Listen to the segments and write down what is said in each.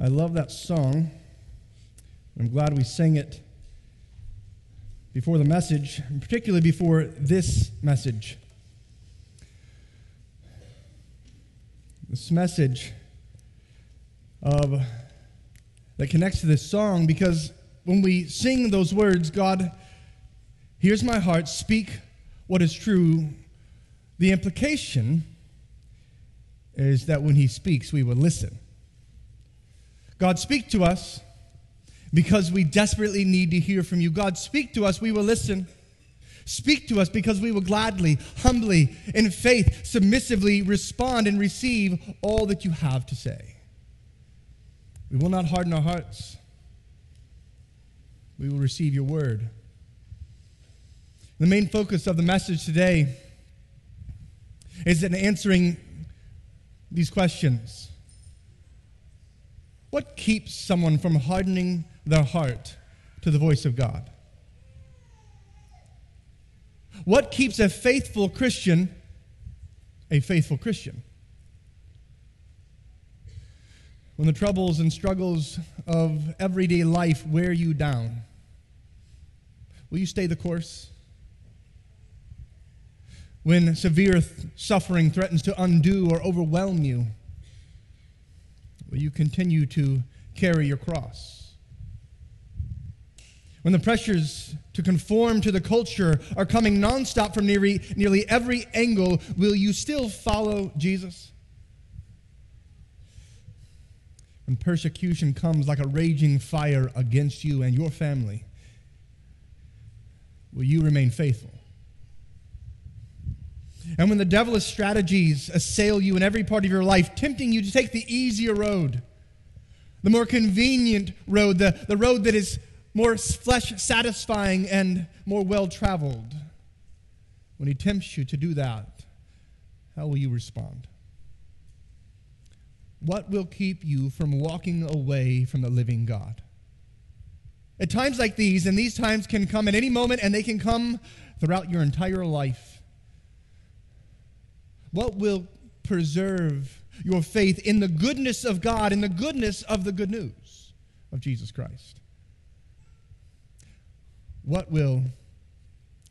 I love that song. I'm glad we sang it before the message, particularly before this message. This message of that connects to this song because when we sing those words, God, here's my heart, speak what is true, the implication is that when He speaks, we will listen. God, speak to us because we desperately need to hear from you. God, speak to us, we will listen. Speak to us because we will gladly, humbly, in faith, submissively respond and receive all that you have to say. We will not harden our hearts. We will receive your word. The main focus of the message today is in answering these questions. What keeps someone from hardening their heart to the voice of God? What keeps a faithful Christian a faithful Christian? When the troubles and struggles of everyday life wear you down, will you stay the course? When severe th- suffering threatens to undo or overwhelm you, will you continue to carry your cross? When the pressures to conform to the culture are coming nonstop from nearly, nearly every angle, will you still follow Jesus? When persecution comes like a raging fire against you and your family, will you remain faithful? And when the devilish strategies assail you in every part of your life, tempting you to take the easier road, the more convenient road, the, the road that is more flesh satisfying and more well traveled, when he tempts you to do that, how will you respond? What will keep you from walking away from the living God? At times like these, and these times can come at any moment and they can come throughout your entire life. What will preserve your faith in the goodness of God, in the goodness of the good news of Jesus Christ? What will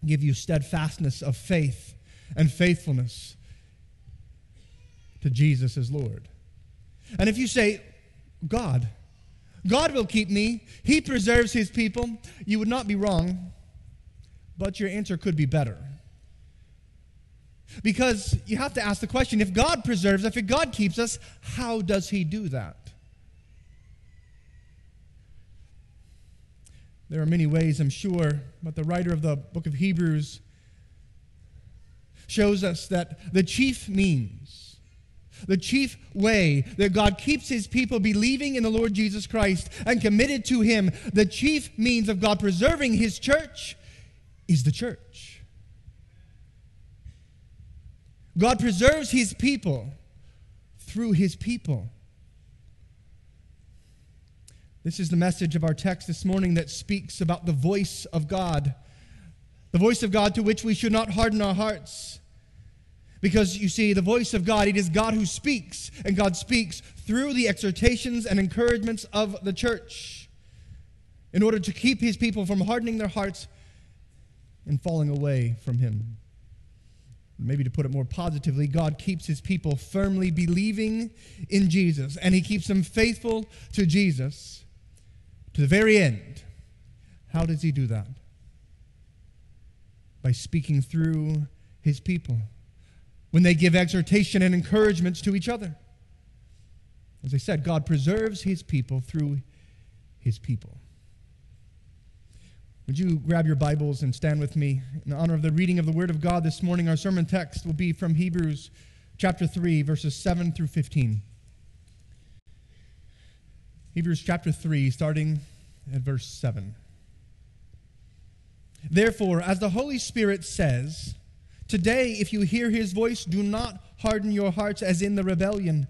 give you steadfastness of faith and faithfulness to Jesus as Lord? And if you say, God, God will keep me, He preserves His people, you would not be wrong, but your answer could be better. Because you have to ask the question if God preserves, if God keeps us, how does He do that? There are many ways, I'm sure, but the writer of the book of Hebrews shows us that the chief means, the chief way that God keeps his people believing in the Lord Jesus Christ and committed to him, the chief means of God preserving his church is the church. God preserves his people through his people. This is the message of our text this morning that speaks about the voice of God. The voice of God to which we should not harden our hearts. Because you see, the voice of God, it is God who speaks, and God speaks through the exhortations and encouragements of the church in order to keep his people from hardening their hearts and falling away from him. Maybe to put it more positively, God keeps his people firmly believing in Jesus, and he keeps them faithful to Jesus to the very end. How does he do that? By speaking through his people when they give exhortation and encouragements to each other. As I said, God preserves his people through his people. Would you grab your Bibles and stand with me in honor of the reading of the Word of God this morning? Our sermon text will be from Hebrews chapter 3, verses 7 through 15. Hebrews chapter 3, starting at verse 7. Therefore, as the Holy Spirit says, Today, if you hear his voice, do not harden your hearts as in the rebellion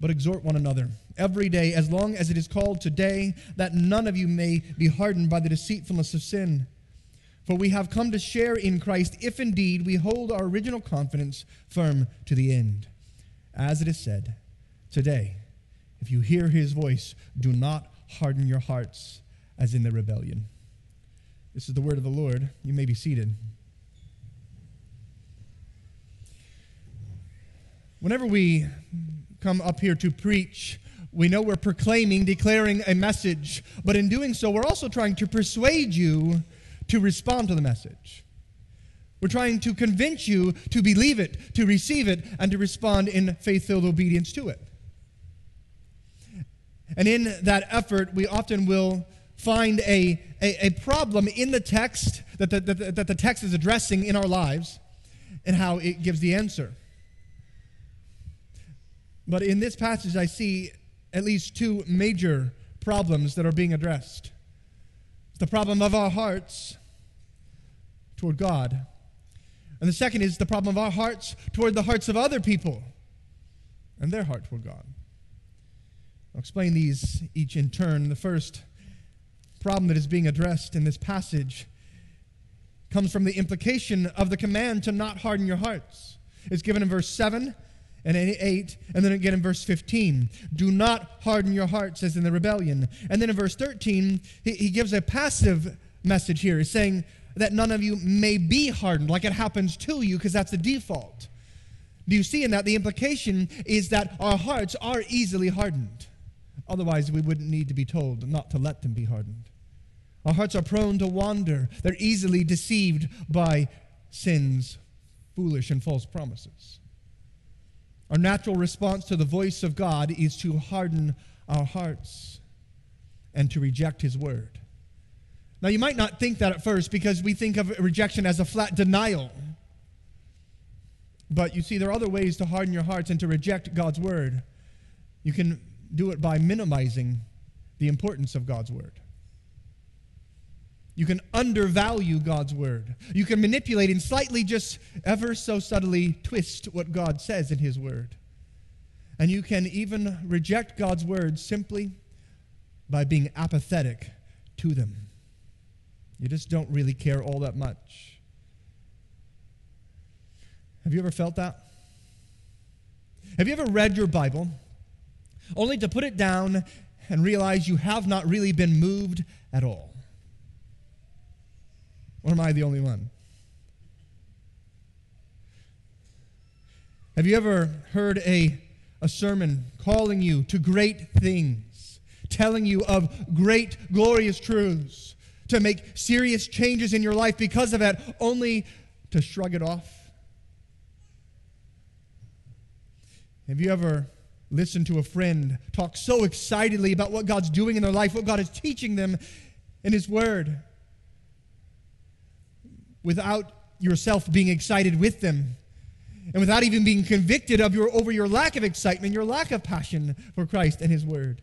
But exhort one another every day, as long as it is called today, that none of you may be hardened by the deceitfulness of sin. For we have come to share in Christ if indeed we hold our original confidence firm to the end. As it is said, Today, if you hear his voice, do not harden your hearts as in the rebellion. This is the word of the Lord. You may be seated. Whenever we come up here to preach, we know we're proclaiming, declaring a message, but in doing so, we're also trying to persuade you to respond to the message. We're trying to convince you to believe it, to receive it, and to respond in faith filled obedience to it. And in that effort, we often will find a, a, a problem in the text that the, that, that the text is addressing in our lives and how it gives the answer. But in this passage, I see at least two major problems that are being addressed the problem of our hearts toward God, and the second is the problem of our hearts toward the hearts of other people and their heart toward God. I'll explain these each in turn. The first problem that is being addressed in this passage comes from the implication of the command to not harden your hearts. It's given in verse 7 and 8, and then again in verse 15. Do not harden your hearts as in the rebellion. And then in verse 13, he, he gives a passive message here. He's saying that none of you may be hardened, like it happens to you, because that's the default. Do you see in that the implication is that our hearts are easily hardened? Otherwise, we wouldn't need to be told not to let them be hardened. Our hearts are prone to wander, they're easily deceived by sin's foolish and false promises. Our natural response to the voice of God is to harden our hearts and to reject His word. Now, you might not think that at first because we think of rejection as a flat denial. But you see, there are other ways to harden your hearts and to reject God's word. You can do it by minimizing the importance of God's word. You can undervalue God's word. You can manipulate and slightly just ever so subtly twist what God says in his word. And you can even reject God's word simply by being apathetic to them. You just don't really care all that much. Have you ever felt that? Have you ever read your Bible only to put it down and realize you have not really been moved at all? Or am I the only one? Have you ever heard a, a sermon calling you to great things, telling you of great, glorious truths, to make serious changes in your life because of it, only to shrug it off? Have you ever listened to a friend talk so excitedly about what God's doing in their life, what God is teaching them in His Word, without yourself being excited with them? And without even being convicted of your, over your lack of excitement, your lack of passion for Christ and His Word.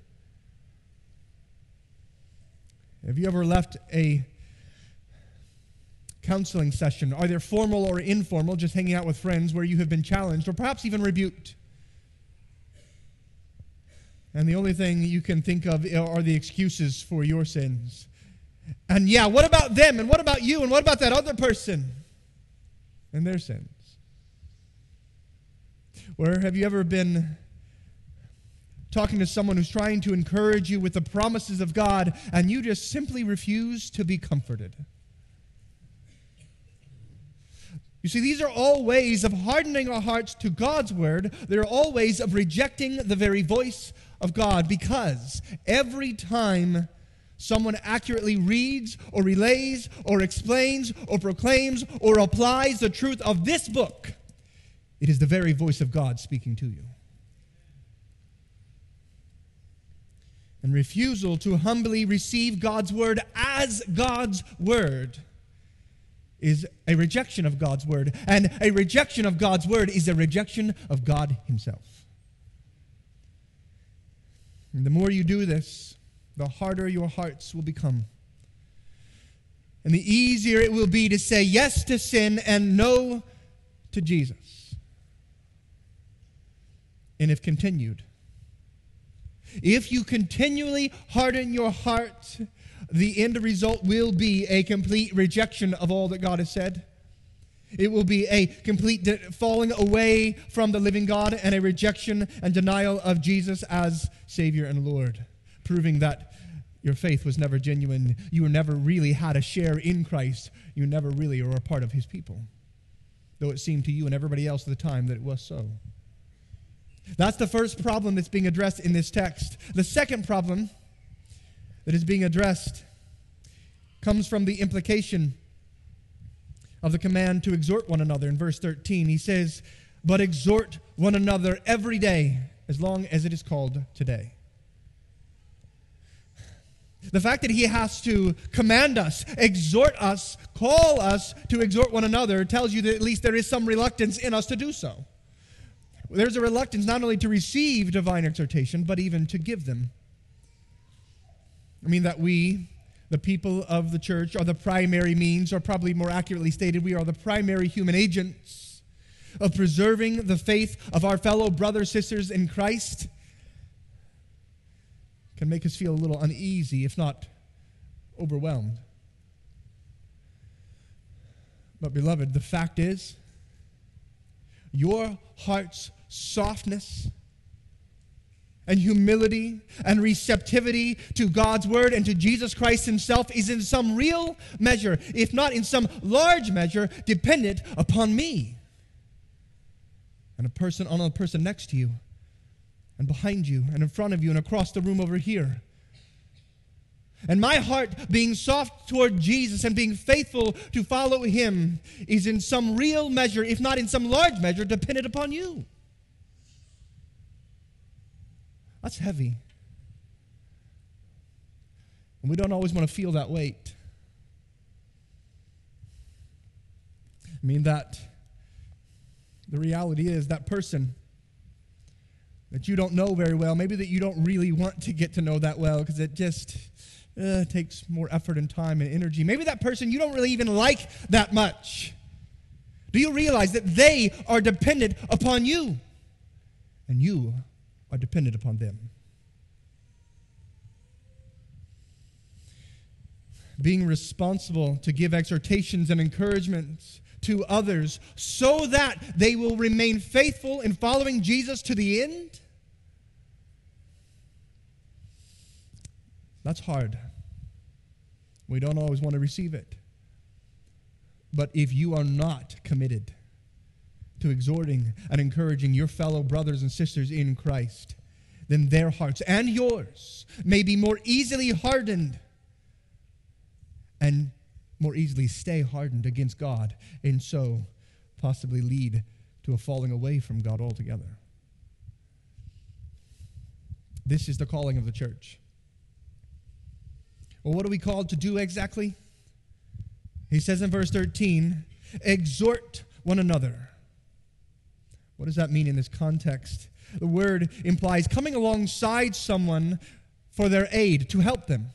Have you ever left a counseling session, either formal or informal, just hanging out with friends where you have been challenged or perhaps even rebuked? And the only thing you can think of are the excuses for your sins. And yeah, what about them? And what about you? And what about that other person? And their sins. Where have you ever been talking to someone who's trying to encourage you with the promises of God, and you just simply refuse to be comforted. You see, these are all ways of hardening our hearts to God's word. They're all ways of rejecting the very voice of God because every time someone accurately reads or relays or explains or proclaims or applies the truth of this book, it is the very voice of God speaking to you. and refusal to humbly receive God's word as God's word is a rejection of God's word. And a rejection of God's word is a rejection of God Himself. And the more you do this, the harder your hearts will become. and the easier it will be to say yes to sin and no to Jesus. And if continued, if you continually harden your heart, the end result will be a complete rejection of all that God has said. It will be a complete falling away from the living God and a rejection and denial of Jesus as Savior and Lord, proving that your faith was never genuine. You never really had a share in Christ. You never really were a part of His people, though it seemed to you and everybody else at the time that it was so. That's the first problem that's being addressed in this text. The second problem that is being addressed comes from the implication of the command to exhort one another in verse 13. He says, But exhort one another every day, as long as it is called today. The fact that he has to command us, exhort us, call us to exhort one another tells you that at least there is some reluctance in us to do so. There's a reluctance not only to receive divine exhortation, but even to give them. I mean, that we, the people of the church, are the primary means, or probably more accurately stated, we are the primary human agents of preserving the faith of our fellow brothers, sisters in Christ, can make us feel a little uneasy, if not overwhelmed. But, beloved, the fact is, your heart's softness and humility and receptivity to God's word and to Jesus Christ himself is in some real measure, if not in some large measure, dependent upon me and a person on a person next to you and behind you and in front of you and across the room over here. And my heart being soft toward Jesus and being faithful to follow him is in some real measure, if not in some large measure, dependent upon you. That's heavy. And we don't always want to feel that weight. I mean, that the reality is that person that you don't know very well, maybe that you don't really want to get to know that well because it just uh, takes more effort and time and energy. Maybe that person you don't really even like that much. Do you realize that they are dependent upon you? And you are dependent upon them. Being responsible to give exhortations and encouragements to others so that they will remain faithful in following Jesus to the end. That's hard. We don't always want to receive it. But if you are not committed, to exhorting and encouraging your fellow brothers and sisters in Christ, then their hearts and yours may be more easily hardened and more easily stay hardened against God, and so possibly lead to a falling away from God altogether. This is the calling of the church. Well, what are we called to do exactly? He says in verse 13, exhort one another what does that mean in this context? The word implies coming alongside someone for their aid, to help them.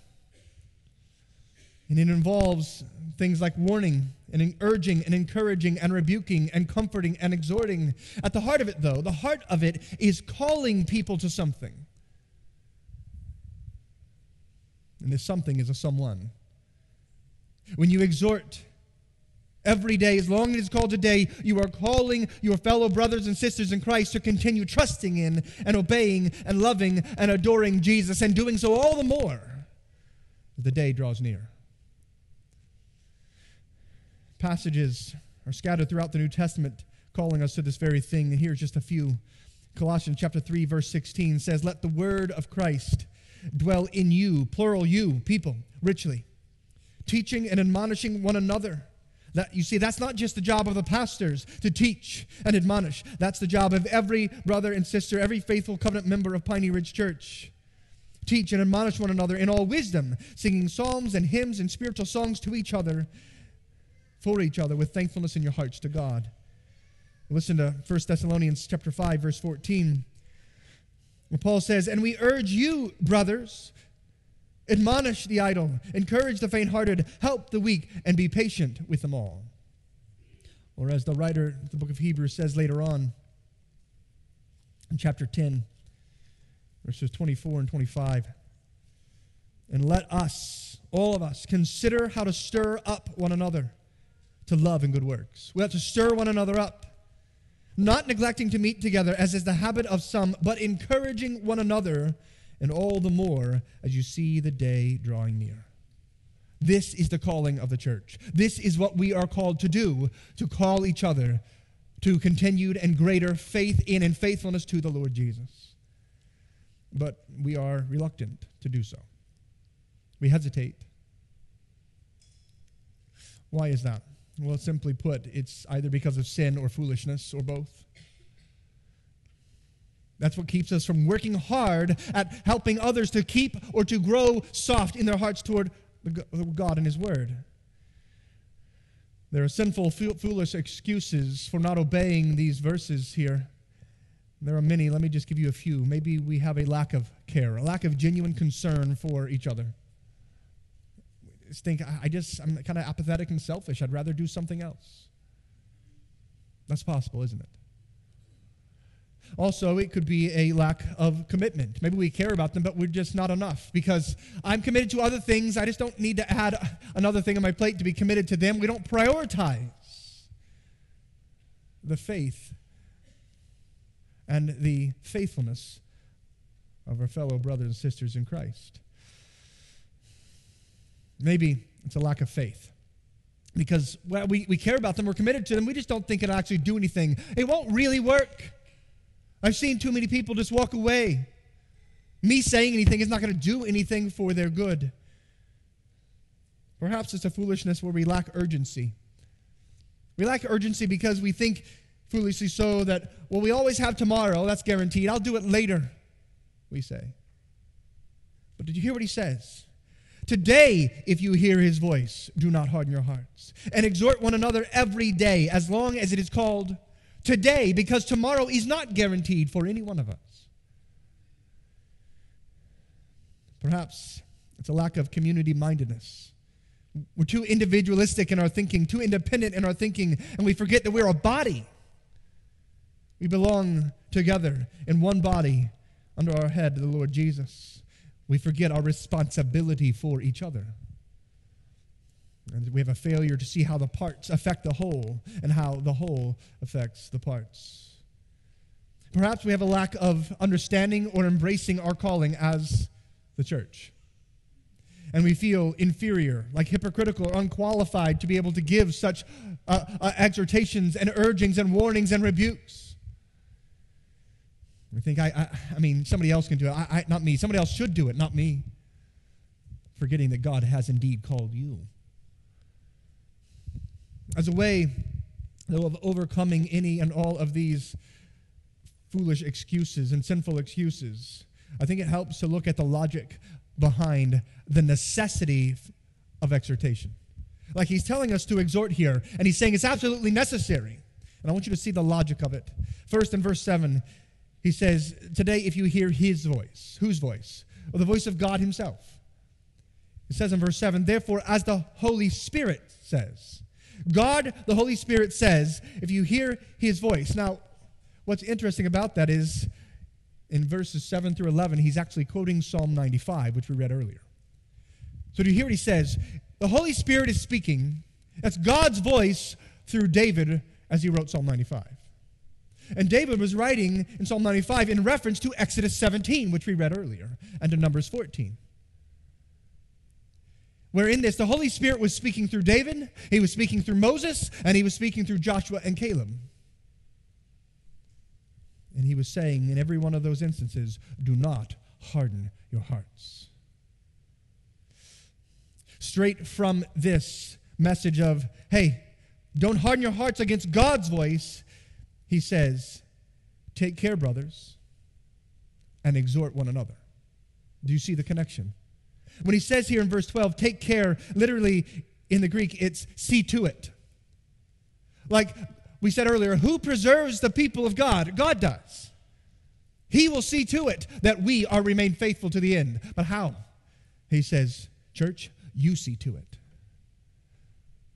And it involves things like warning and urging and encouraging and rebuking and comforting and exhorting. At the heart of it, though, the heart of it is calling people to something. And this something is a someone. When you exhort, Every day, as long as it's called today, you are calling your fellow brothers and sisters in Christ to continue trusting in and obeying and loving and adoring Jesus and doing so all the more as the day draws near. Passages are scattered throughout the New Testament calling us to this very thing. And here's just a few. Colossians chapter 3 verse 16 says, "Let the word of Christ dwell in you, plural you, people, richly, teaching and admonishing one another." That, you see, that's not just the job of the pastors to teach and admonish. That's the job of every brother and sister, every faithful covenant member of Piney Ridge Church. Teach and admonish one another in all wisdom, singing psalms and hymns and spiritual songs to each other, for each other, with thankfulness in your hearts to God. Listen to 1 Thessalonians chapter 5, verse 14. Where Paul says, And we urge you, brothers, Admonish the idle, encourage the faint hearted, help the weak, and be patient with them all. Or as the writer of the book of Hebrews says later on in chapter 10, verses 24 and 25. And let us, all of us, consider how to stir up one another to love and good works. We have to stir one another up, not neglecting to meet together, as is the habit of some, but encouraging one another, and all the more as you see the day drawing near. This is the calling of the church. This is what we are called to do to call each other to continued and greater faith in and faithfulness to the Lord Jesus. But we are reluctant to do so. We hesitate. Why is that? Well, simply put, it's either because of sin or foolishness or both. That's what keeps us from working hard at helping others to keep or to grow soft in their hearts toward God and His Word. There are sinful, foolish excuses for not obeying these verses here. There are many. Let me just give you a few. Maybe we have a lack of care, a lack of genuine concern for each other. Think, I just, I'm kind of apathetic and selfish. I'd rather do something else. That's possible, isn't it? Also, it could be a lack of commitment. Maybe we care about them, but we're just not enough because I'm committed to other things. I just don't need to add another thing on my plate to be committed to them. We don't prioritize the faith and the faithfulness of our fellow brothers and sisters in Christ. Maybe it's a lack of faith because well, we, we care about them, we're committed to them, we just don't think it'll actually do anything. It won't really work. I've seen too many people just walk away. Me saying anything is not going to do anything for their good. Perhaps it's a foolishness where we lack urgency. We lack urgency because we think, foolishly so, that, well, we always have tomorrow. That's guaranteed. I'll do it later, we say. But did you hear what he says? Today, if you hear his voice, do not harden your hearts. And exhort one another every day, as long as it is called today because tomorrow is not guaranteed for any one of us. Perhaps it's a lack of community mindedness. We're too individualistic in our thinking, too independent in our thinking, and we forget that we're a body. We belong together in one body under our head, the Lord Jesus. We forget our responsibility for each other. And we have a failure to see how the parts affect the whole and how the whole affects the parts. Perhaps we have a lack of understanding or embracing our calling as the church. And we feel inferior, like hypocritical or unqualified to be able to give such uh, uh, exhortations and urgings and warnings and rebukes. We think, I, I, I mean, somebody else can do it, I, I, not me. Somebody else should do it, not me. Forgetting that God has indeed called you as a way, though, of overcoming any and all of these foolish excuses and sinful excuses, I think it helps to look at the logic behind the necessity of exhortation. Like he's telling us to exhort here, and he's saying it's absolutely necessary. And I want you to see the logic of it. First, in verse 7, he says, Today, if you hear his voice, whose voice? Well, the voice of God himself. It says in verse 7, Therefore, as the Holy Spirit says, God, the Holy Spirit says, if you hear his voice. Now, what's interesting about that is in verses 7 through 11, he's actually quoting Psalm 95, which we read earlier. So, do you hear what he says? The Holy Spirit is speaking. That's God's voice through David as he wrote Psalm 95. And David was writing in Psalm 95 in reference to Exodus 17, which we read earlier, and to Numbers 14 where in this the Holy Spirit was speaking through David, he was speaking through Moses, and he was speaking through Joshua and Caleb. And he was saying in every one of those instances, do not harden your hearts. Straight from this message of, hey, don't harden your hearts against God's voice, he says, take care, brothers, and exhort one another. Do you see the connection? When he says here in verse 12, take care, literally in the Greek, it's see to it. Like we said earlier, who preserves the people of God? God does. He will see to it that we are remain faithful to the end. But how? He says, Church, you see to it.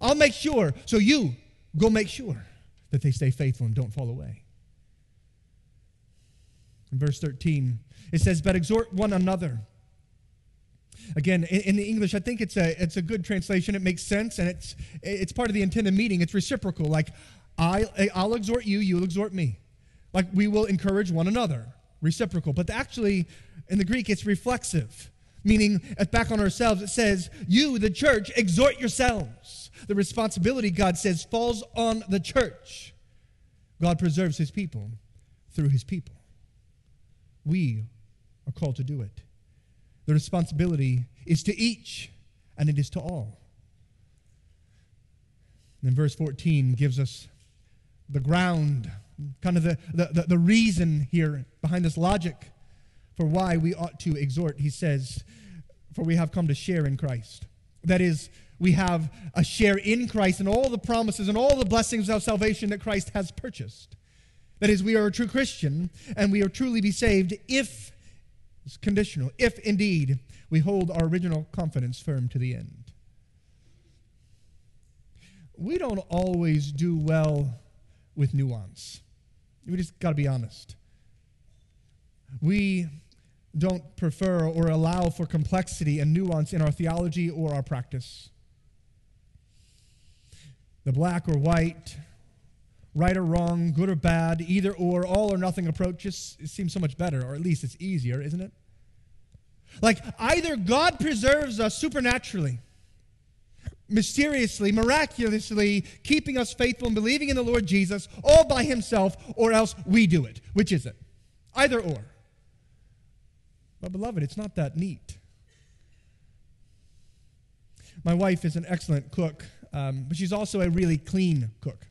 I'll make sure, so you go make sure that they stay faithful and don't fall away. In verse 13, it says, But exhort one another. Again, in, in, the English, I think it's a, it's a good translation. It makes sense, and it's, it's part of the intended meaning. It's reciprocal. Like, I, I'll exhort you, you'll exhort me. Like, we will encourage one another. Reciprocal. But actually, in the Greek, it's reflexive, meaning, uh, back on ourselves, it says, You, the church, exhort yourselves. The responsibility, God says, falls on the church. God preserves his people through his people. We are called to do it. The responsibility is to each, and it is to all. And then verse 14 gives us the ground, kind of the, the, the, reason here behind this logic for why we ought to exhort. He says, For we have come to share in Christ. That is, we have a share in Christ and all the promises and all the blessings of salvation that Christ has purchased. That is, we are a true Christian and we are truly be saved if, it's conditional, if indeed we hold our original confidence firm to the end. We don't always do well with nuance. We just got to be honest. We don't prefer or allow for complexity and nuance in our theology or our practice. The black or white, right or wrong, good or bad, either or, all or nothing approach just seems so much better, or at least it's easier, isn't it? Like either God preserves us supernaturally mysteriously, miraculously keeping us faithful and believing in the Lord Jesus all by himself, or else we do it. Which is it? Either or. But, beloved, it's not that neat. My wife is an excellent cook, um, but she's also a really clean cook.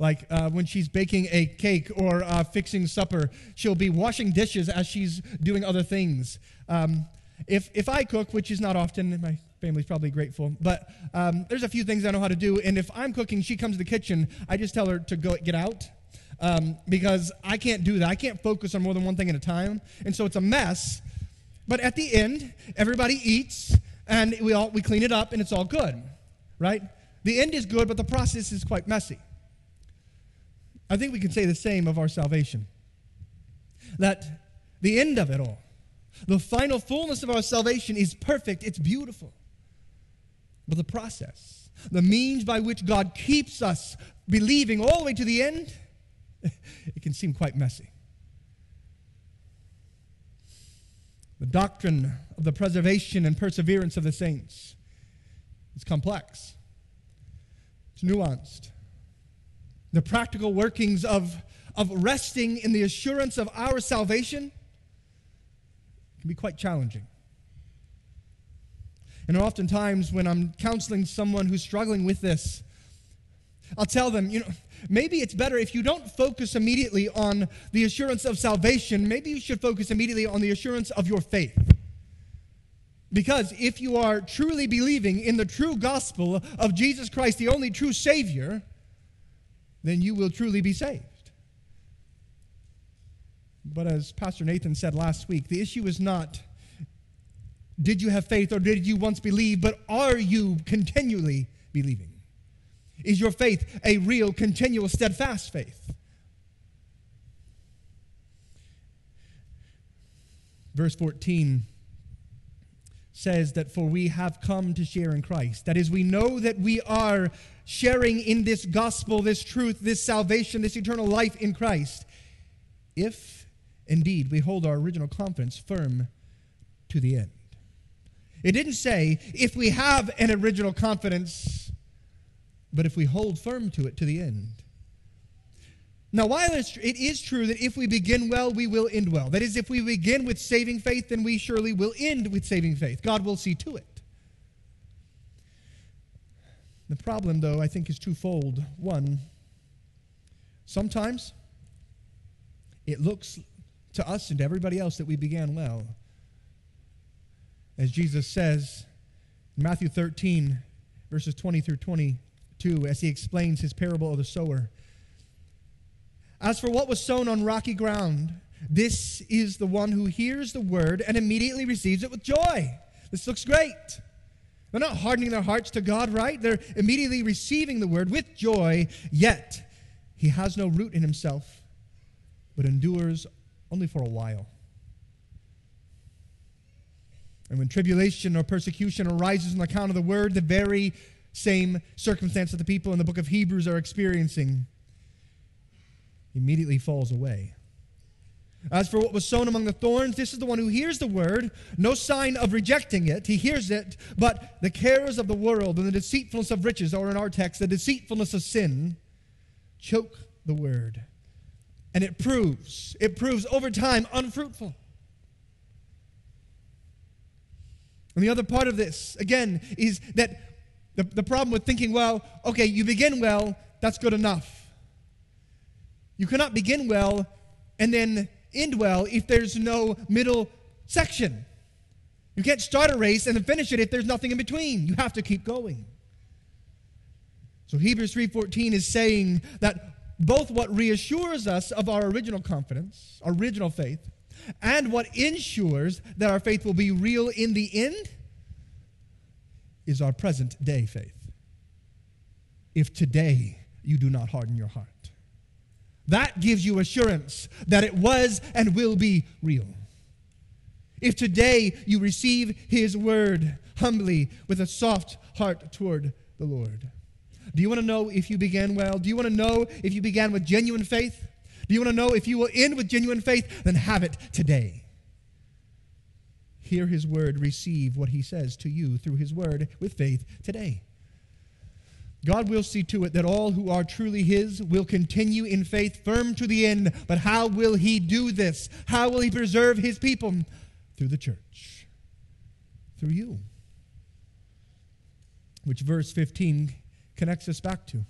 Like uh, when she's baking a cake or uh, fixing supper, she'll be washing dishes as she's doing other things. Um, if, if I cook, which is not often, my family's probably grateful. But um, there's a few things I know how to do. And if I'm cooking, she comes to the kitchen, I just tell her to go get out. Um, because I can't do that. I can't focus on more than one thing at a time. And so it's a mess. But at the end, everybody eats and we all we clean it up and it's all good. Right? The end is good, but the process is quite messy. I think we can say the same of our salvation. That the end of it all, the final fullness of our salvation is perfect, it's beautiful. But the process, the means by which God keeps us believing all the way to the end, it can seem quite messy. The doctrine of the preservation and perseverance of the saints is complex, it's nuanced. The practical workings of, of resting in the assurance of our salvation can be quite challenging. And oftentimes, when I'm counseling someone who's struggling with this, I'll tell them, you know, maybe it's better if you don't focus immediately on the assurance of salvation, maybe you should focus immediately on the assurance of your faith. Because if you are truly believing in the true gospel of Jesus Christ, the only true Savior, then you will truly be saved. But as Pastor Nathan said last week, the issue is not did you have faith or did you once believe, but are you continually believing? Is your faith a real, continual, steadfast faith? Verse 14 says that for we have come to share in Christ. That is, we know that we are sharing in this gospel, this truth, this salvation, this eternal life in Christ. If indeed we hold our original confidence firm to the end. It didn't say if we have an original confidence, but if we hold firm to it to the end. Now, while it is true that if we begin well, we will end well. That is, if we begin with saving faith, then we surely will end with saving faith. God will see to it. The problem, though, I think is twofold. One, sometimes it looks to us and to everybody else that we began well as Jesus says in Matthew 13, verses 20 through 22, as he explains his parable of the sower. As for what was sown on rocky ground, this is the one who hears the word and immediately receives it with joy. This looks great. They're not hardening their hearts to God, right? They're immediately receiving the word with joy, yet he has no root in himself, but endures only for a while. And when tribulation or persecution arises on account of the word, the very same circumstance that the people in the book of Hebrews are experiencing immediately falls away. As for what was sown among the thorns, this is the one who hears the word, no sign of rejecting it. He hears it, but the cares of the world and the deceitfulness of riches, or in our text, the deceitfulness of sin, choke the word. And it proves, it proves over time unfruitful. And the other part of this, again, is that the, the problem with thinking, well, okay, you begin well, that's good enough. You cannot begin well and then end well if there's no middle section. You can't start a race and then finish it if there's nothing in between. You have to keep going. So Hebrews 3:14 is saying that both what reassures us of our original confidence, original faith, and what ensures that our faith will be real in the end is our present day faith. If today you do not harden your heart, that gives you assurance that it was and will be real. If today you receive His word humbly with a soft heart toward the Lord. Do you want to know if you began well? Do you want to know if you began with genuine faith? Do you want to know if you will end with genuine faith? Then have it today. Hear His word, receive what He says to you through His word with faith today. God will see to it that all who are truly His will continue in faith firm to the end. But how will He do this? How will He preserve His people? Through the church, through you. Which verse 15 connects us back to.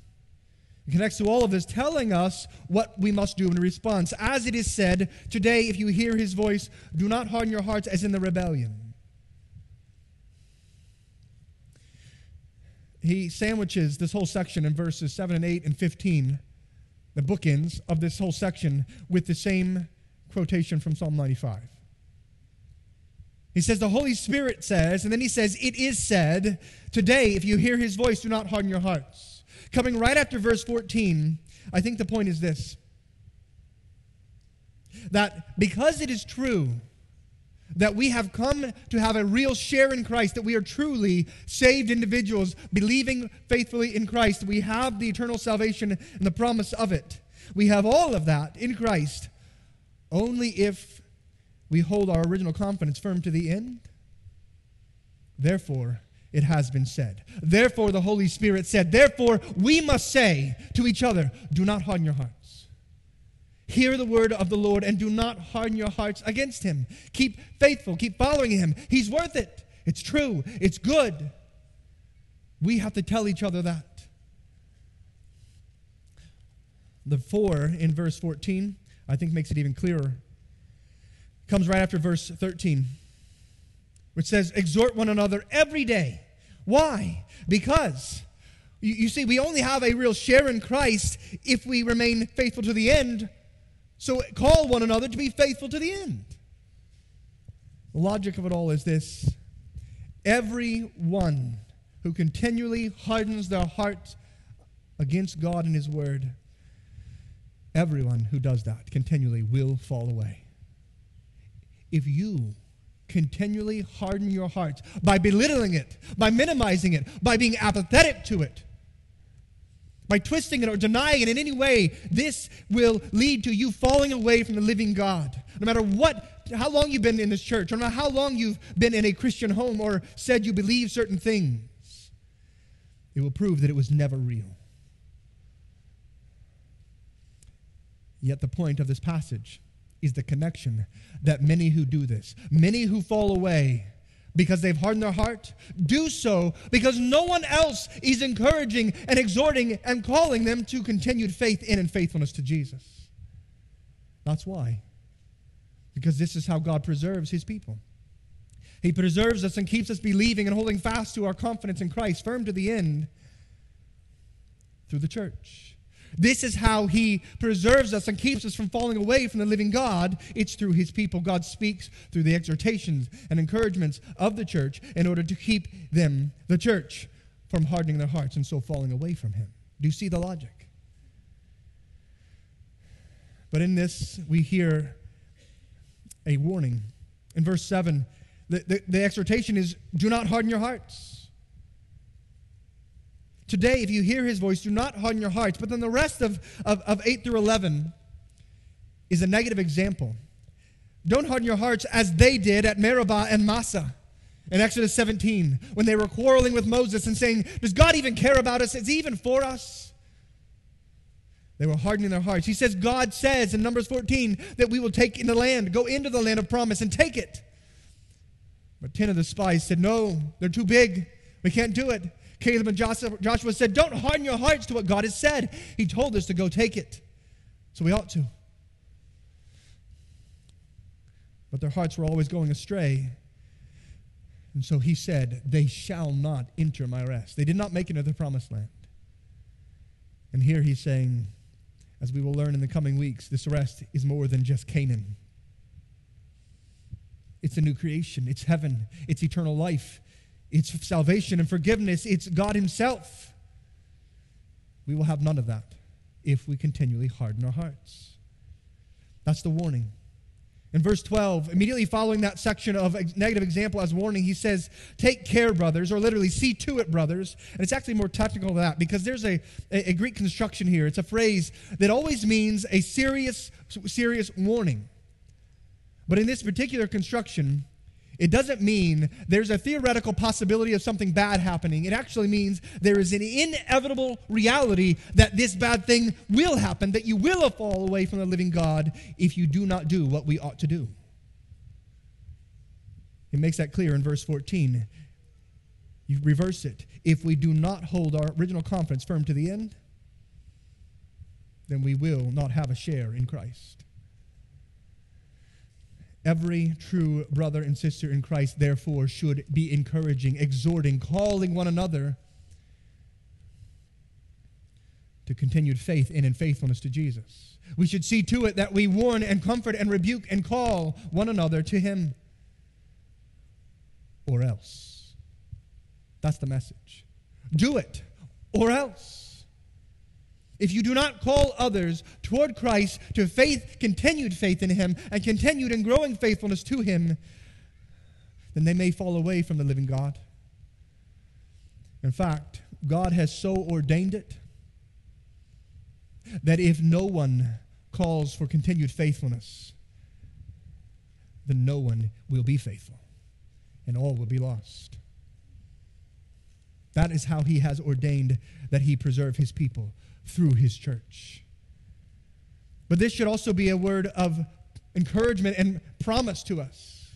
It connects to all of this, telling us what we must do in response. As it is said, today, if you hear his voice, do not harden your hearts as in the rebellion. he sandwiches this whole section in verses 7 and 8 and 15, the bookends of this whole section, with the same quotation from Psalm 95. He says, The Holy Spirit says, and then he says, It is said, Today, if you hear his voice, do not harden your hearts. Coming right after verse 14, I think the point is this that because it is true that we have come to have a real share in Christ, that we are truly saved individuals, believing faithfully in Christ. We have the eternal salvation and the promise of it. We have all of that in Christ only if we hold our original confidence firm to the end. Therefore, it has been said. Therefore, the Holy Spirit said, Therefore, we must say to each other, Do not harden your hearts. Hear the word of the Lord and do not harden your hearts against him. Keep faithful, keep following him. He's worth it. It's true, it's good. We have to tell each other that. The for in verse 14, I think, makes it even clearer. Comes right after verse 13, which says, Exhort one another every day. Why? Because. You, see, we only have a real share in Christ if we remain faithful to the end so call one another to be faithful to the end. The logic of it all is this everyone who continually hardens their heart against God and His Word, everyone who does that continually will fall away. If you continually harden your hearts by belittling it, by minimizing it, by being apathetic to it, by twisting it or denying it in any way, this will lead to you falling away from the living God. No matter what, how long you've been in this church, no matter how long you've been in a Christian home or said you believe certain things, it will prove that it was never real. Yet the point of this passage is the connection that many who do this, many who fall away, because they've hardened their heart. Do so because no one else is encouraging and exhorting and calling them to continued faith in and faithfulness to Jesus. That's why. Because this is how God preserves his people. He preserves us and keeps us believing and holding fast to our confidence in Christ, firm to the end, through the church. This is how he preserves us and keeps us from falling away from the living God. It's through his people. God speaks through the exhortations and encouragements of the church in order to keep them, the church, from hardening their hearts and so falling away from him. Do you see the logic? But in this, we hear a warning. In verse 7, the, the, the exhortation is do not harden your hearts. Today, if you hear his voice, do not harden your hearts. But then the rest of, of, of 8 through 11 is a negative example. Don't harden your hearts as they did at Meribah and Massah in Exodus 17 when they were quarreling with Moses and saying, Does God even care about us? Is he even for us? They were hardening their hearts. He says, God says in Numbers 14 that we will take in the land, go into the land of promise and take it. But 10 of the spies said, No, they're too big. We can't do it. Caleb and Joshua said, Don't harden your hearts to what God has said. He told us to go take it. So we ought to. But their hearts were always going astray. And so he said, They shall not enter my rest. They did not make it into the promised land. And here he's saying, as we will learn in the coming weeks, this rest is more than just Canaan. It's a new creation, it's heaven, it's eternal life, it's salvation and forgiveness, it's God Himself. We will have none of that if we continually harden our hearts. That's the warning. In verse 12, immediately following that section of negative example as warning, he says, Take care, brothers, or literally, see to it, brothers. And it's actually more technical than that because there's a, a, a Greek construction here. It's a phrase that always means a serious, serious warning. But in this particular construction, it doesn't mean there's a theoretical possibility of something bad happening. It actually means there is an inevitable reality that this bad thing will happen, that you will fall away from the living God if you do not do what we ought to do. It makes that clear in verse 14. You reverse it. If we do not hold our original confidence firm to the end, then we will not have a share in Christ. Every true brother and sister in Christ, therefore, should be encouraging, exhorting, calling one another to continued faith in and faithfulness to Jesus. We should see to it that we warn and comfort and rebuke and call one another to Him. Or else. That's the message. Do it, or else. If you do not call others toward Christ to faith, continued faith in Him, and continued and growing faithfulness to Him, then they may fall away from the living God. In fact, God has so ordained it that if no one calls for continued faithfulness, then no one will be faithful, and all will be lost. That is how He has ordained that He preserve His people through his church. But this should also be a word of encouragement and promise to us.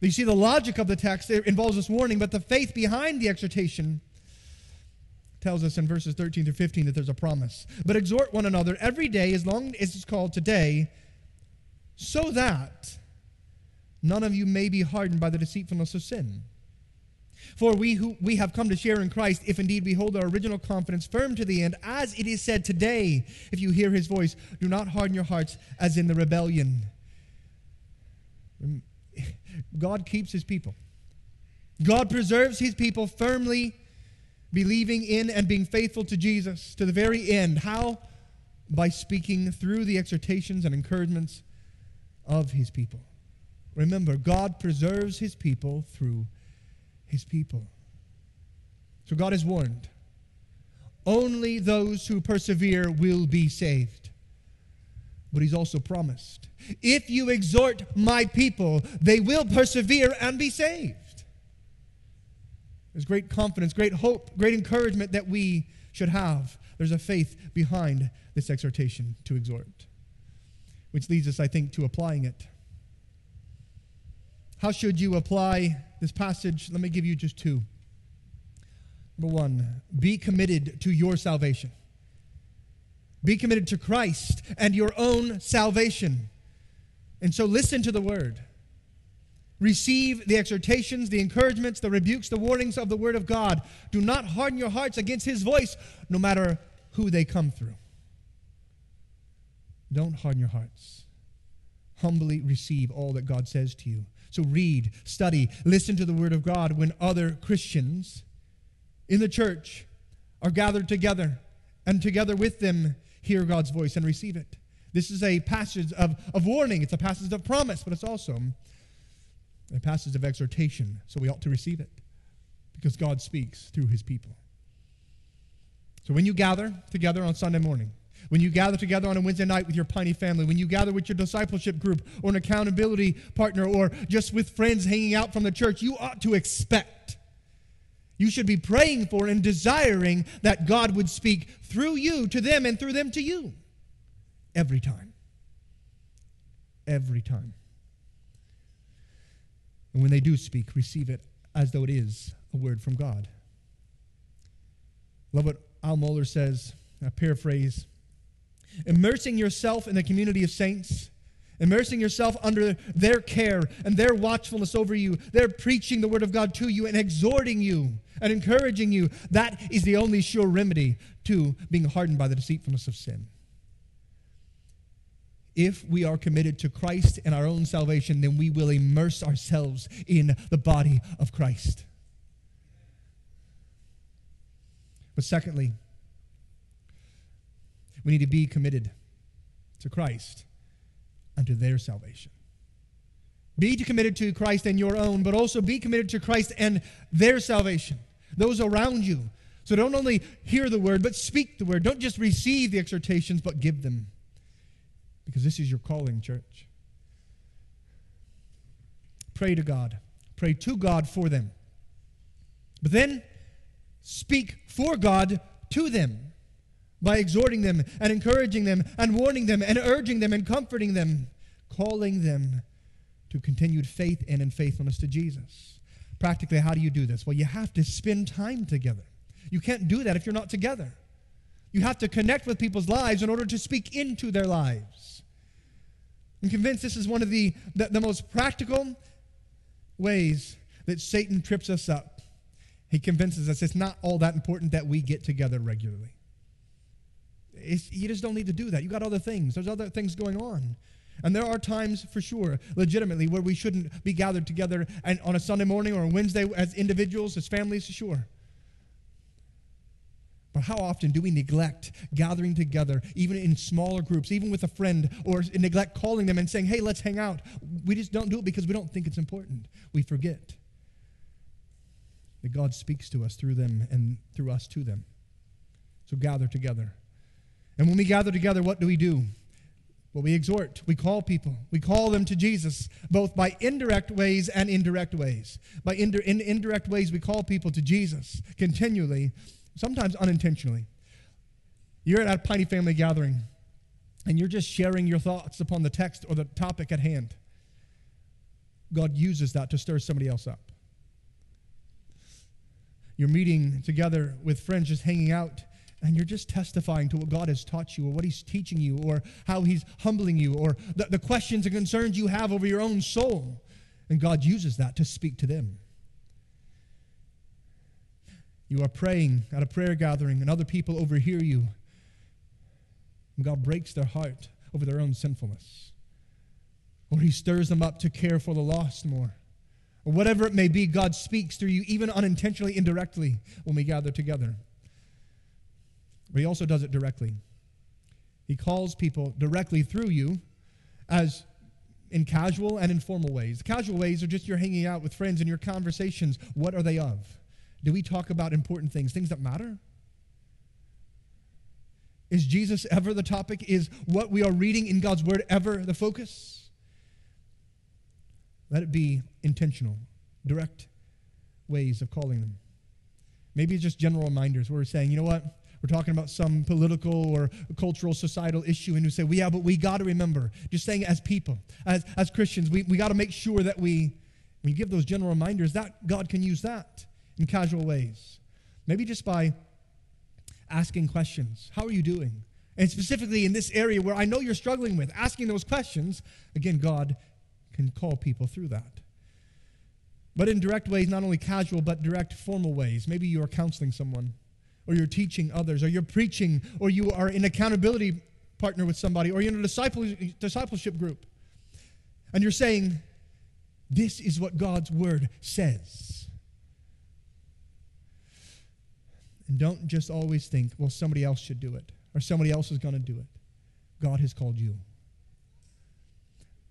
You see, the logic of the text involves this warning, but the faith behind the exhortation tells us in verses 13 through 15 that there's a promise. But exhort one another every day, as long as it's called today, so that none of you may be hardened by the deceitfulness of sin. For we who we have come to share in Christ, if indeed we hold our original confidence firm to the end, as it is said today, if you hear his voice, do not harden your hearts as in the rebellion. God keeps his people. God preserves his people firmly believing in and being faithful to Jesus to the very end. How? By speaking through the exhortations and encouragements of his people. Remember, God preserves his people through his people. So God has warned only those who persevere will be saved. But he's also promised if you exhort my people, they will persevere and be saved. There's great confidence, great hope, great encouragement that we should have. There's a faith behind this exhortation to exhort, which leads us, I think, to applying it. How should you apply this passage? Let me give you just two. Number one, be committed to your salvation. Be committed to Christ and your own salvation. And so listen to the word. Receive the exhortations, the encouragements, the rebukes, the warnings of the word of God. Do not harden your hearts against his voice, no matter who they come through. Don't harden your hearts. Humbly receive all that God says to you. So read, study, listen to the Word of God when other Christians in the church are gathered together and together with them hear God's voice and receive it. This is a passage of, of warning, it's a passage of promise, but it's also a passage of exhortation, so we ought to receive it because God speaks through his people. So when you gather together on Sunday morning, when you gather together on a Wednesday night with your Piney family, when you gather with your discipleship group or an accountability partner or just with friends hanging out from the church, you ought to expect. You should be praying for and desiring that God would speak through you to them and through them to you. Every time. Every time. And when they do speak, receive it as though it is a word from God. Love what Al Mohler says, I paraphrase immersing yourself in the community of saints, immersing yourself under their care and their watchfulness over you. They're preaching the word of God to you and exhorting you and encouraging you. That is the only sure remedy to being hardened by the deceitfulness of sin. If we are committed to Christ and our own salvation, then we will immerse ourselves in the body of Christ. But secondly, we need to be committed to Christ unto their salvation. Be committed to Christ and your own, but also be committed to Christ and their salvation, those around you. So don't only hear the word, but speak the word. Don't just receive the exhortations, but give them. Because this is your calling, church. Pray to God. Pray to God for them. But then speak for God to them by exhorting them and encouraging them and warning them and urging them and comforting them, calling them to continued faith in and faithfulness to Jesus. Practically, how do you do this? Well, you have to spend time together. You can't do that if you're not together. You have to connect with people's lives in order to speak into their lives. I'm convinced this is one of the, the, the most practical ways that Satan trips us up. He convinces us it's not all that important that we get together regularly. You just don't need to do that. You got other things. There's other things going on. And there are times, for sure, legitimately, where we shouldn't be gathered together and on a Sunday morning or a Wednesday as individuals, as families, sure. But how often do we neglect gathering together, even in smaller groups, even with a friend, or neglect calling them and saying, hey, let's hang out? We just don't do it because we don't think it's important. We forget that God speaks to us through them and through us to them. So gather together. And when we gather together, what do we do? Well, we exhort, we call people, we call them to Jesus, both by indirect ways and indirect ways. By in indirect ways, we call people to Jesus continually, sometimes unintentionally. You're at a Piney family gathering, and you're just sharing your thoughts upon the text or the topic at hand. God uses that to stir somebody else up. You're meeting together with friends, just hanging out, and you're just testifying to what God has taught you or what He's teaching you or how He's humbling you or the, the questions and concerns you have over your own soul. And God uses that to speak to them. You are praying at a prayer gathering, and other people overhear you. And God breaks their heart over their own sinfulness. Or He stirs them up to care for the lost more. Or whatever it may be, God speaks through you, even unintentionally, indirectly, when we gather together. But he also does it directly. He calls people directly through you as in casual and informal ways. Casual ways are just you're hanging out with friends and your conversations. What are they of? Do we talk about important things, things that matter? Is Jesus ever the topic? Is what we are reading in God's Word ever the focus? Let it be intentional, direct ways of calling them. Maybe it's just general reminders where we're saying, you know what? We're talking about some political or cultural societal issue and you say well, yeah but we got to remember just saying as people as, as christians we, we got to make sure that we we give those general reminders that god can use that in casual ways. Maybe just by asking questions. How are you doing? And specifically in this area where i know you're struggling with asking those questions again god can call people through that. But in direct ways not only casual but direct formal ways. Maybe you are counseling someone or you're teaching others, or you're preaching, or you are in accountability partner with somebody or you're in a discipleship group and you're saying, This is what God's word says. And don't just always think, well, somebody else should do it or somebody else is going to do it. God has called you.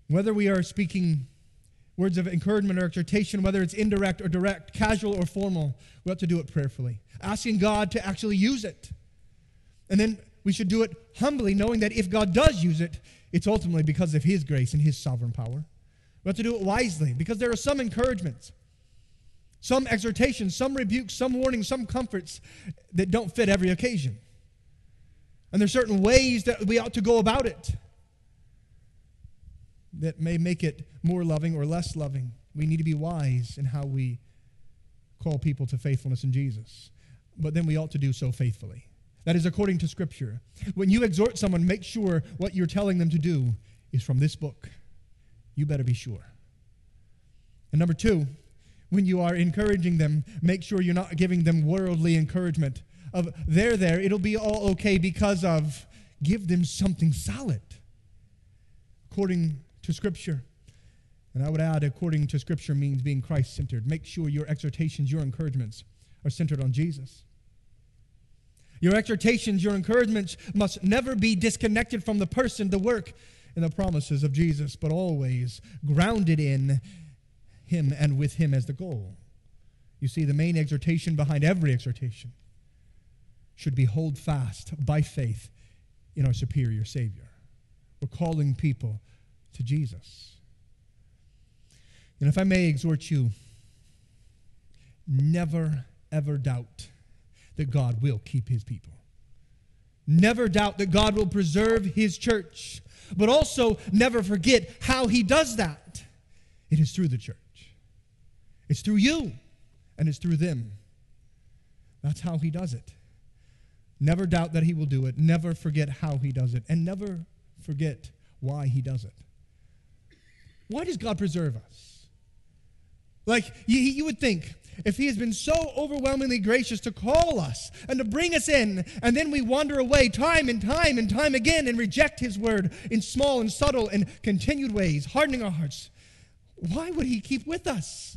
Whether we are speaking words of encouragement or exhortation, whether it's indirect or direct, casual or formal, we have to do it prayerfully, asking God to actually use it. And then we should do it humbly, knowing that if God does use it, it's ultimately because of His grace and His sovereign power. We have to do it wisely because there are some encouragements, some exhortations, some rebukes, some warnings, some comforts that don't fit every occasion. And there's certain ways that we ought to go about it that may make it more loving or less loving. We need to be wise in how we call people to faithfulness in Jesus. But then we ought to do so faithfully. That is according to Scripture. When you exhort someone, make sure what you're telling them to do is from this book. You better be sure. And number two, when you are encouraging them, make sure you're not giving them worldly encouragement of they're there, it'll be all okay because of give them something solid according to Scripture. And I would add, according to Scripture means being Christ centered. Make sure your exhortations, your encouragements are centered on Jesus. Your exhortations, your encouragements must never be disconnected from the person, the work, and the promises of Jesus, but always grounded in Him and with Him as the goal. You see, the main exhortation behind every exhortation should be hold fast by faith in our superior Savior. We're calling people to Jesus. And if I may exhort you, never, ever doubt that God will keep his people. Never doubt that God will preserve his church, but also never forget how he does that. It is through the church, it's through you, and it's through them. That's how he does it. Never doubt that he will do it. Never forget how he does it. And never forget why he does it. Why does God preserve us? Like, you, you would think, if he has been so overwhelmingly gracious to call us and to bring us in, and then we wander away time and time and time again and reject his word in small and subtle and continued ways, hardening our hearts, why would he keep with us?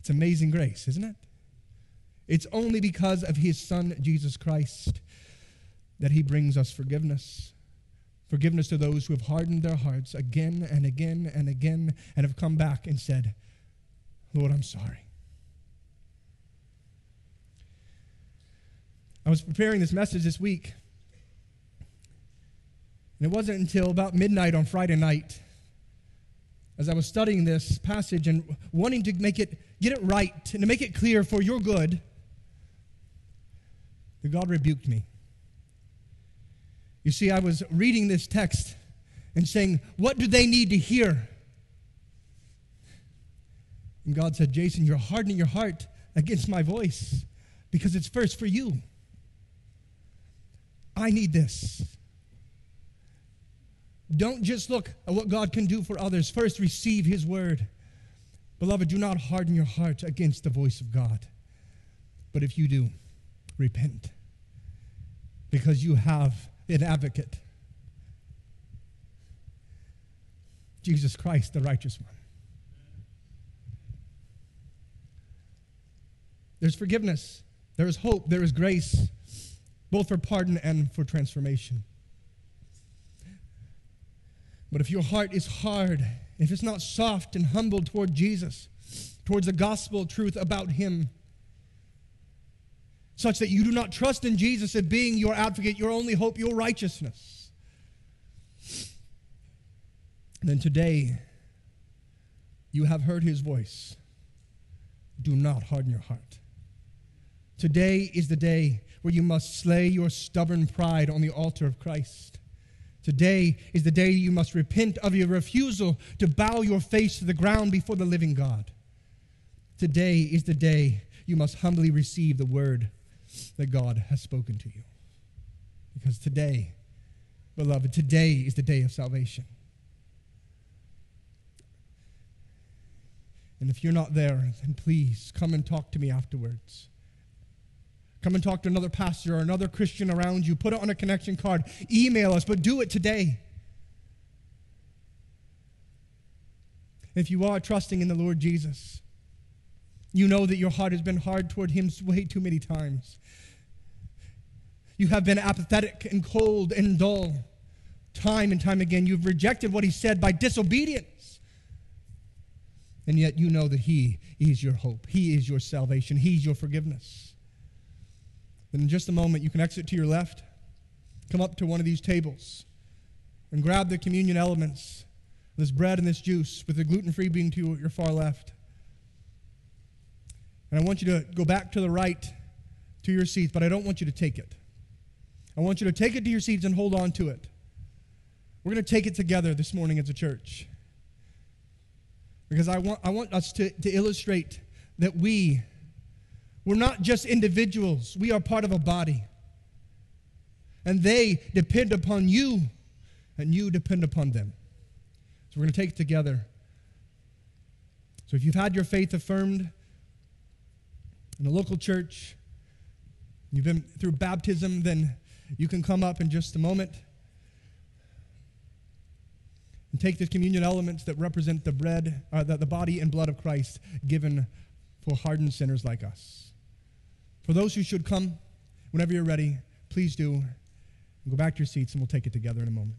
It's amazing grace, isn't it? It's only because of his son, Jesus Christ, that he brings us forgiveness. Forgiveness to those who have hardened their hearts again and again and again and have come back and said, Lord, I'm sorry. I was preparing this message this week, and it wasn't until about midnight on Friday night, as I was studying this passage and wanting to make it, get it right and to make it clear for your good, that God rebuked me. You see, I was reading this text and saying, What do they need to hear? And God said, Jason, you're hardening your heart against my voice because it's first for you. I need this. Don't just look at what God can do for others. First, receive His word. Beloved, do not harden your heart against the voice of God. But if you do, repent because you have an advocate Jesus Christ, the righteous one. There's forgiveness, there is hope, there is grace, both for pardon and for transformation. But if your heart is hard, if it's not soft and humble toward Jesus, towards the gospel truth about Him, such that you do not trust in Jesus as being your advocate, your only hope, your righteousness, then today you have heard his voice. Do not harden your heart. Today is the day where you must slay your stubborn pride on the altar of Christ. Today is the day you must repent of your refusal to bow your face to the ground before the living God. Today is the day you must humbly receive the word that God has spoken to you. Because today, beloved, today is the day of salvation. And if you're not there, then please come and talk to me afterwards. Come and talk to another pastor or another Christian around you. Put it on a connection card. Email us, but do it today. If you are trusting in the Lord Jesus, you know that your heart has been hard toward Him way too many times. You have been apathetic and cold and dull time and time again. You've rejected what He said by disobedience. And yet you know that He is your hope, He is your salvation, He's your forgiveness. Then in just a moment, you can exit to your left, come up to one of these tables, and grab the communion elements this bread and this juice, with the gluten free being to your far left. And I want you to go back to the right to your seats, but I don't want you to take it. I want you to take it to your seats and hold on to it. We're going to take it together this morning as a church. Because I want, I want us to, to illustrate that we we're not just individuals, we are part of a body. And they depend upon you, and you depend upon them. So we're going to take it together. So if you've had your faith affirmed in a local church, you've been through baptism, then you can come up in just a moment and take the communion elements that represent the bread, uh, the, the body and blood of Christ given for hardened sinners like us. For those who should come, whenever you're ready, please do. Go back to your seats and we'll take it together in a moment.